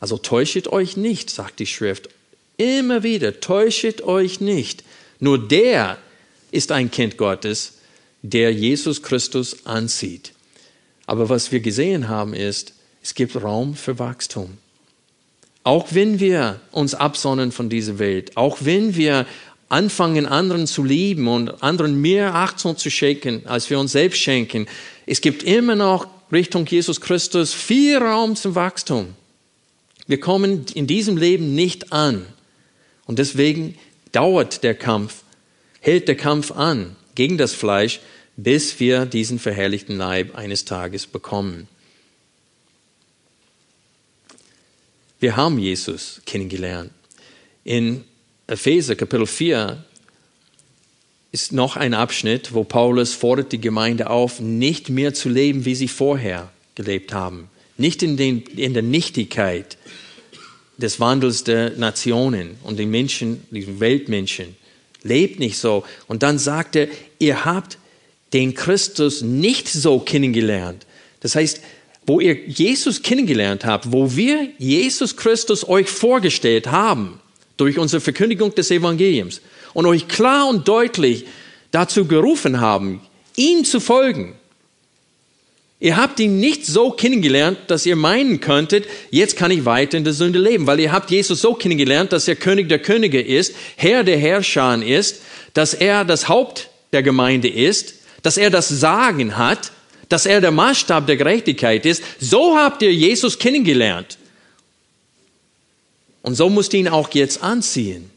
Also täuschet euch nicht, sagt die Schrift. Immer wieder, täuschet euch nicht. Nur der ist ein Kind Gottes, der Jesus Christus anzieht. Aber was wir gesehen haben, ist, es gibt Raum für Wachstum. Auch wenn wir uns absonnen von dieser Welt, auch wenn wir anfangen, anderen zu lieben und anderen mehr Achtung zu schenken, als wir uns selbst schenken, es gibt immer noch Richtung Jesus Christus viel Raum zum Wachstum. Wir kommen in diesem Leben nicht an. Und deswegen dauert der Kampf, hält der Kampf an gegen das Fleisch, bis wir diesen verherrlichten Leib eines Tages bekommen. Wir haben Jesus kennengelernt. In Epheser Kapitel 4 ist noch ein Abschnitt, wo Paulus fordert die Gemeinde auf, nicht mehr zu leben, wie sie vorher gelebt haben. Nicht in, den, in der Nichtigkeit des Wandels der Nationen und den Menschen, den Weltmenschen. Lebt nicht so. Und dann sagt er, ihr habt den Christus nicht so kennengelernt. Das heißt, wo ihr Jesus kennengelernt habt, wo wir Jesus Christus euch vorgestellt haben, durch unsere Verkündigung des Evangeliums und euch klar und deutlich dazu gerufen haben, ihm zu folgen. Ihr habt ihn nicht so kennengelernt, dass ihr meinen könntet, jetzt kann ich weiter in der Sünde leben, weil ihr habt Jesus so kennengelernt, dass er König der Könige ist, Herr der Herrscher ist, dass er das Haupt der Gemeinde ist, dass er das Sagen hat, dass er der Maßstab der Gerechtigkeit ist. So habt ihr Jesus kennengelernt. Und so musst ihr ihn auch jetzt anziehen.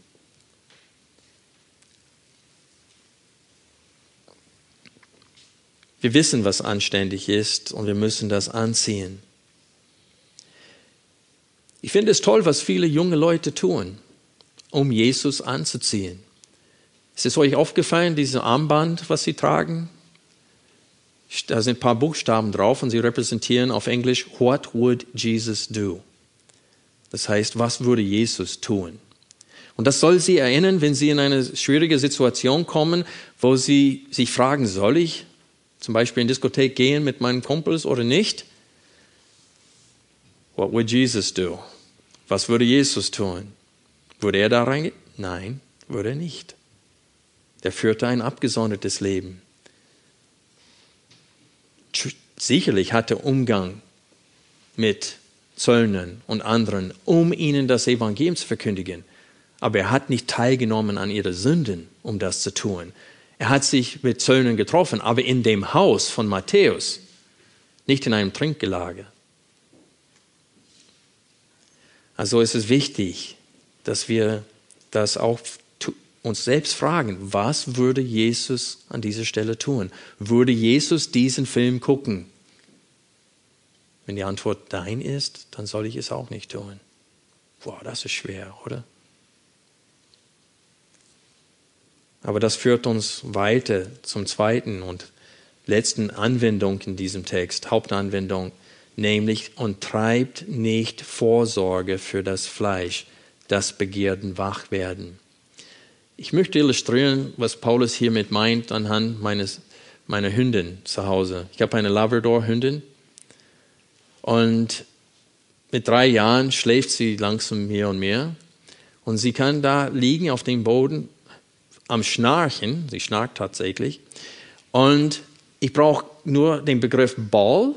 Wir wissen, was anständig ist und wir müssen das anziehen. Ich finde es toll, was viele junge Leute tun, um Jesus anzuziehen. Ist es euch aufgefallen, dieses Armband, was sie tragen? Da sind ein paar Buchstaben drauf und sie repräsentieren auf Englisch What would Jesus do? Das heißt, was würde Jesus tun? Und das soll sie erinnern, wenn sie in eine schwierige Situation kommen, wo sie sich fragen, soll ich zum Beispiel in Diskothek gehen mit meinen Kumpels oder nicht? What would Jesus do? Was würde Jesus tun? Würde er da reingehen? Nein, würde er nicht. Der führte ein abgesondertes Leben sicherlich hatte Umgang mit Zöllnern und anderen, um ihnen das Evangelium zu verkündigen. Aber er hat nicht teilgenommen an ihre Sünden, um das zu tun. Er hat sich mit Zöllnern getroffen, aber in dem Haus von Matthäus, nicht in einem Trinkgelage. Also ist es wichtig, dass wir das auch uns selbst fragen, was würde Jesus an dieser Stelle tun? Würde Jesus diesen Film gucken? Wenn die Antwort Nein ist, dann soll ich es auch nicht tun. Boah, das ist schwer, oder? Aber das führt uns weiter zum zweiten und letzten Anwendung in diesem Text, Hauptanwendung, nämlich und treibt nicht Vorsorge für das Fleisch, das Begierden wach werden. Ich möchte illustrieren, was Paulus hiermit meint anhand meines, meiner Hündin zu Hause. Ich habe eine Labrador-Hündin und mit drei Jahren schläft sie langsam mehr und mehr und sie kann da liegen auf dem Boden am Schnarchen, sie schnarcht tatsächlich und ich brauche nur den Begriff Ball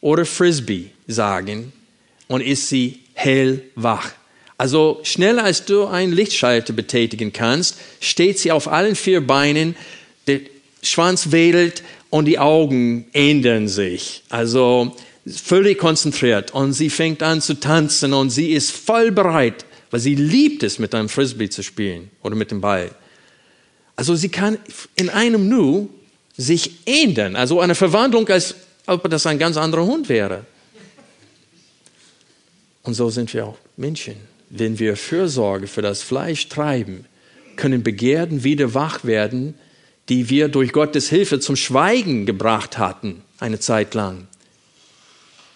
oder Frisbee sagen und ist sie hellwach. Also schneller als du einen Lichtschalter betätigen kannst, steht sie auf allen vier Beinen, der Schwanz wedelt und die Augen ändern sich. Also völlig konzentriert und sie fängt an zu tanzen und sie ist voll bereit, weil sie liebt es, mit einem Frisbee zu spielen oder mit dem Ball. Also sie kann in einem Nu sich ändern, also eine Verwandlung, als ob das ein ganz anderer Hund wäre. Und so sind wir auch Menschen wenn wir Fürsorge für das Fleisch treiben, können Begehrten wieder wach werden, die wir durch Gottes Hilfe zum Schweigen gebracht hatten, eine Zeit lang.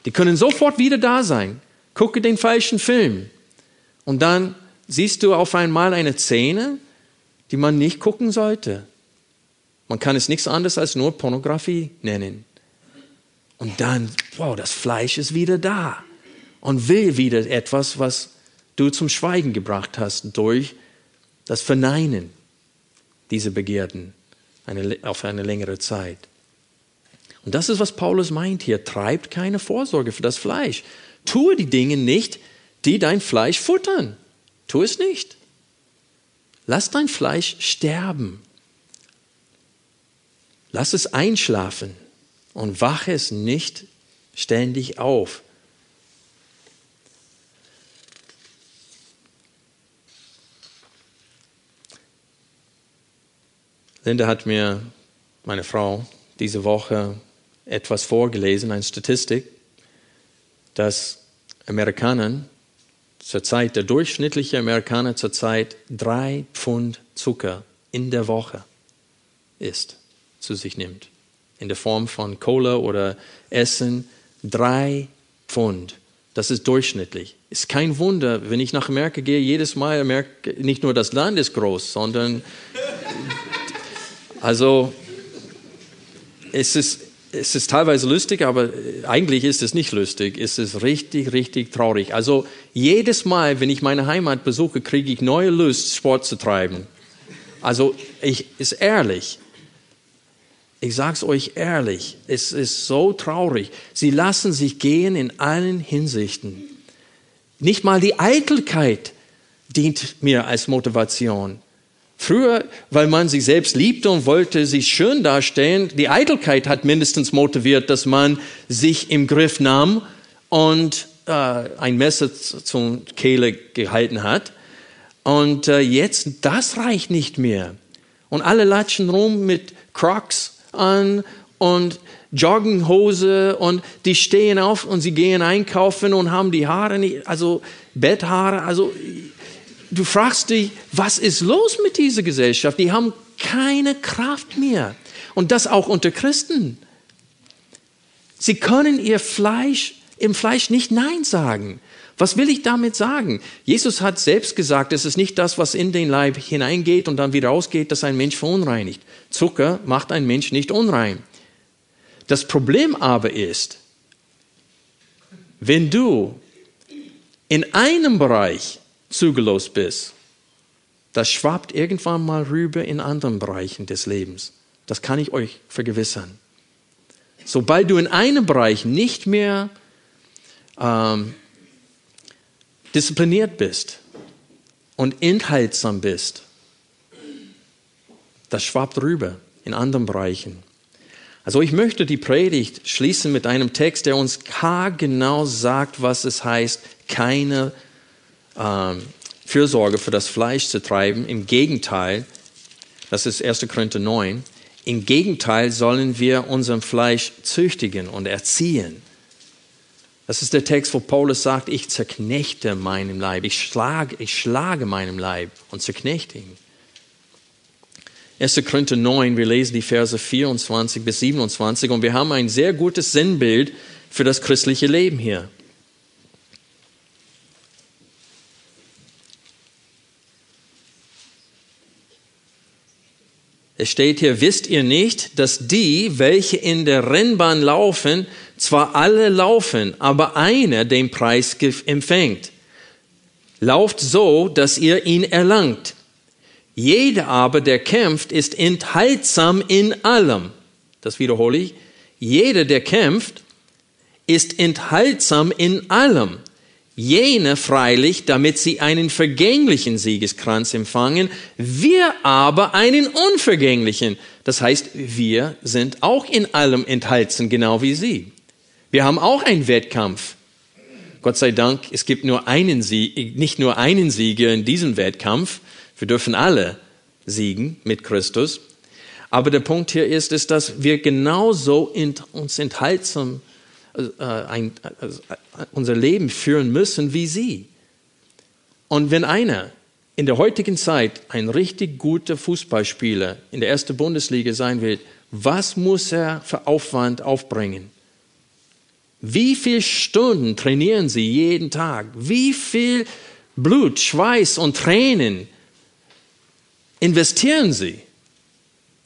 Die können sofort wieder da sein. Gucke den falschen Film. Und dann siehst du auf einmal eine Szene, die man nicht gucken sollte. Man kann es nichts anderes als nur Pornografie nennen. Und dann, wow, das Fleisch ist wieder da und will wieder etwas, was du zum Schweigen gebracht hast durch das Verneinen dieser Begierden eine, auf eine längere Zeit. Und das ist, was Paulus meint hier. Treibt keine Vorsorge für das Fleisch. Tue die Dinge nicht, die dein Fleisch futtern. Tu es nicht. Lass dein Fleisch sterben. Lass es einschlafen und wache es nicht ständig auf. Linda hat mir, meine Frau, diese Woche etwas vorgelesen, eine Statistik, dass Amerikaner zurzeit, der durchschnittliche Amerikaner zurzeit drei Pfund Zucker in der Woche isst, zu sich nimmt. In der Form von Cola oder Essen, drei Pfund. Das ist durchschnittlich. Ist kein Wunder, wenn ich nach Amerika gehe, jedes Mal merke nicht nur das Land ist groß, sondern also es ist, es ist teilweise lustig, aber eigentlich ist es nicht lustig. Es ist richtig, richtig traurig. Also jedes Mal, wenn ich meine Heimat besuche, kriege ich neue Lust, Sport zu treiben. Also ich ist ehrlich. Ich sage es euch ehrlich, es ist so traurig. Sie lassen sich gehen in allen Hinsichten. Nicht mal die Eitelkeit dient mir als Motivation. Früher, weil man sich selbst liebte und wollte sich schön darstellen, die Eitelkeit hat mindestens motiviert, dass man sich im Griff nahm und äh, ein Messer zur Kehle gehalten hat. Und äh, jetzt, das reicht nicht mehr. Und alle latschen rum mit Crocs an und Jogginghose und die stehen auf und sie gehen einkaufen und haben die Haare nicht, also Betthaare, also du fragst dich, was ist los mit dieser Gesellschaft? Die haben keine Kraft mehr. Und das auch unter Christen. Sie können ihr Fleisch, im Fleisch nicht Nein sagen. Was will ich damit sagen? Jesus hat selbst gesagt, es ist nicht das, was in den Leib hineingeht und dann wieder rausgeht, das ein Mensch verunreinigt. Zucker macht ein Mensch nicht unrein. Das Problem aber ist, wenn du in einem Bereich zugelost bist, das schwappt irgendwann mal rüber in anderen Bereichen des Lebens. Das kann ich euch vergewissern. Sobald du in einem Bereich nicht mehr ähm, diszipliniert bist und enthaltsam bist, das schwappt rüber in anderen Bereichen. Also ich möchte die Predigt schließen mit einem Text, der uns genau sagt, was es heißt, keine ähm, Fürsorge für das Fleisch zu treiben. Im Gegenteil, das ist 1. Korinther 9, im Gegenteil sollen wir unserem Fleisch züchtigen und erziehen. Das ist der Text, wo Paulus sagt, ich zerknechte meinem Leib, ich schlage, ich schlage meinem Leib und zerknechte ihn. 1. Korinther 9, wir lesen die Verse 24 bis 27 und wir haben ein sehr gutes Sinnbild für das christliche Leben hier. Es steht hier, wisst ihr nicht, dass die, welche in der Rennbahn laufen, zwar alle laufen, aber einer den Preis empfängt. Lauft so, dass ihr ihn erlangt. Jeder aber, der kämpft, ist enthaltsam in allem. Das wiederhole ich. Jeder, der kämpft, ist enthaltsam in allem. Jene freilich, damit sie einen vergänglichen Siegeskranz empfangen, wir aber einen unvergänglichen. Das heißt, wir sind auch in allem enthalten, genau wie sie. Wir haben auch einen Wettkampf. Gott sei Dank, es gibt nur einen Sieg, nicht nur einen Sieger in diesem Wettkampf. Wir dürfen alle siegen mit Christus. Aber der Punkt hier ist, ist dass wir genauso in, uns enthaltsam äh, ein, äh, unser Leben führen müssen wie sie. Und wenn einer in der heutigen Zeit ein richtig guter Fußballspieler in der ersten Bundesliga sein will, was muss er für Aufwand aufbringen? Wie viele Stunden trainieren sie jeden Tag? Wie viel Blut, Schweiß und Tränen investieren sie,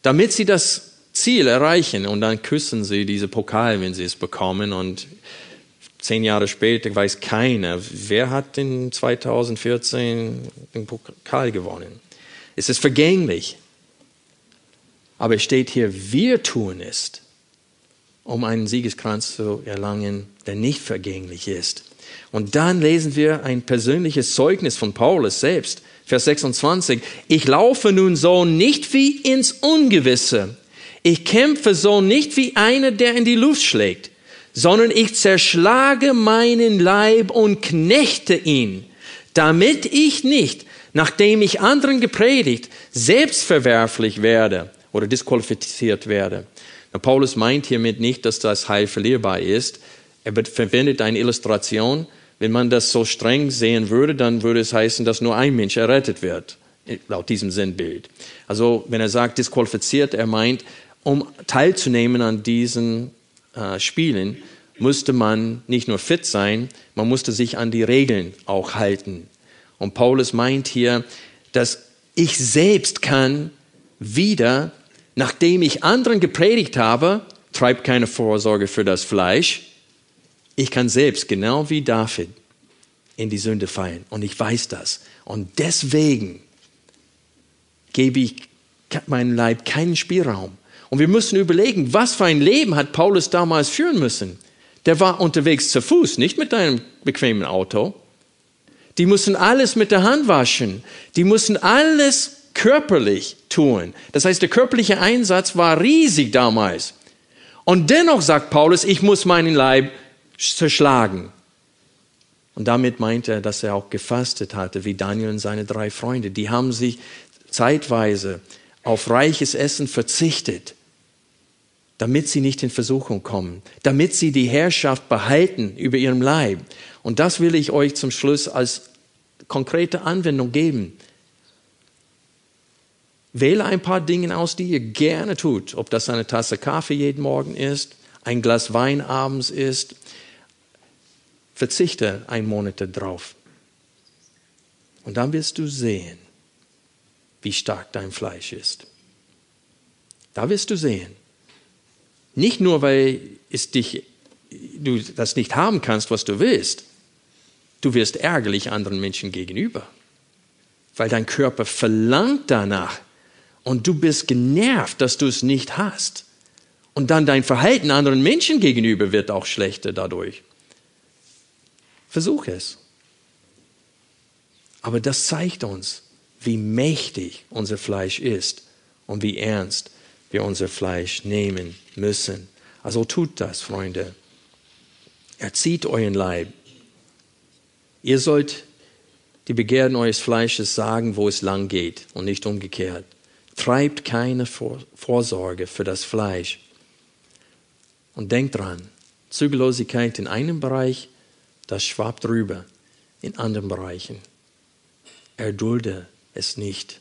damit sie das Ziel erreichen und dann küssen sie diese Pokal, wenn sie es bekommen und zehn Jahre später weiß keiner, wer hat in 2014 den Pokal gewonnen. Es ist vergänglich. Aber es steht hier, wir tun es, um einen Siegeskranz zu erlangen, der nicht vergänglich ist. Und dann lesen wir ein persönliches Zeugnis von Paulus selbst. Vers 26. Ich laufe nun so nicht wie ins Ungewisse, ich kämpfe so nicht wie einer, der in die Luft schlägt, sondern ich zerschlage meinen Leib und knechte ihn, damit ich nicht, nachdem ich anderen gepredigt, selbstverwerflich werde oder disqualifiziert werde. Na, Paulus meint hiermit nicht, dass das Heil verlierbar ist. Er verwendet eine Illustration. Wenn man das so streng sehen würde, dann würde es heißen, dass nur ein Mensch errettet wird, laut diesem Sinnbild. Also wenn er sagt disqualifiziert, er meint, um teilzunehmen an diesen äh, Spielen, musste man nicht nur fit sein, man musste sich an die Regeln auch halten. Und Paulus meint hier, dass ich selbst kann wieder, nachdem ich anderen gepredigt habe, treibt keine Vorsorge für das Fleisch, ich kann selbst, genau wie David, in die Sünde fallen. Und ich weiß das. Und deswegen gebe ich meinem Leib keinen Spielraum. Und wir müssen überlegen, was für ein Leben hat Paulus damals führen müssen. Der war unterwegs zu Fuß, nicht mit einem bequemen Auto. Die mussten alles mit der Hand waschen. Die mussten alles körperlich tun. Das heißt, der körperliche Einsatz war riesig damals. Und dennoch sagt Paulus, ich muss meinen Leib zerschlagen. Und damit meint er, dass er auch gefastet hatte, wie Daniel und seine drei Freunde. Die haben sich zeitweise auf reiches Essen verzichtet damit sie nicht in Versuchung kommen, damit sie die Herrschaft behalten über ihrem Leib. Und das will ich euch zum Schluss als konkrete Anwendung geben. Wähle ein paar Dinge aus, die ihr gerne tut, ob das eine Tasse Kaffee jeden Morgen ist, ein Glas Wein abends ist. Verzichte ein Monat drauf. Und dann wirst du sehen, wie stark dein Fleisch ist. Da wirst du sehen, nicht nur, weil es dich, du das nicht haben kannst, was du willst. Du wirst ärgerlich anderen Menschen gegenüber, weil dein Körper verlangt danach und du bist genervt, dass du es nicht hast. Und dann dein Verhalten anderen Menschen gegenüber wird auch schlechter dadurch. Versuch es. Aber das zeigt uns, wie mächtig unser Fleisch ist und wie ernst wir unser Fleisch nehmen müssen. Also tut das, Freunde. Erzieht euren Leib. Ihr sollt die Begehren eures Fleisches sagen, wo es lang geht und nicht umgekehrt. Treibt keine Vorsorge für das Fleisch. Und denkt dran, Zügellosigkeit in einem Bereich, das schwappt rüber in anderen Bereichen. Erdulde es nicht.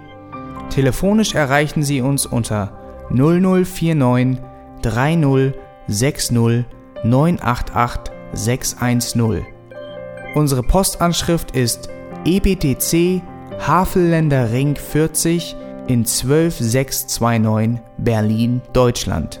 Telefonisch erreichen Sie uns unter 0049 30 60 988 610. Unsere Postanschrift ist EBTC Havelländer Ring 40 in 12629 Berlin, Deutschland.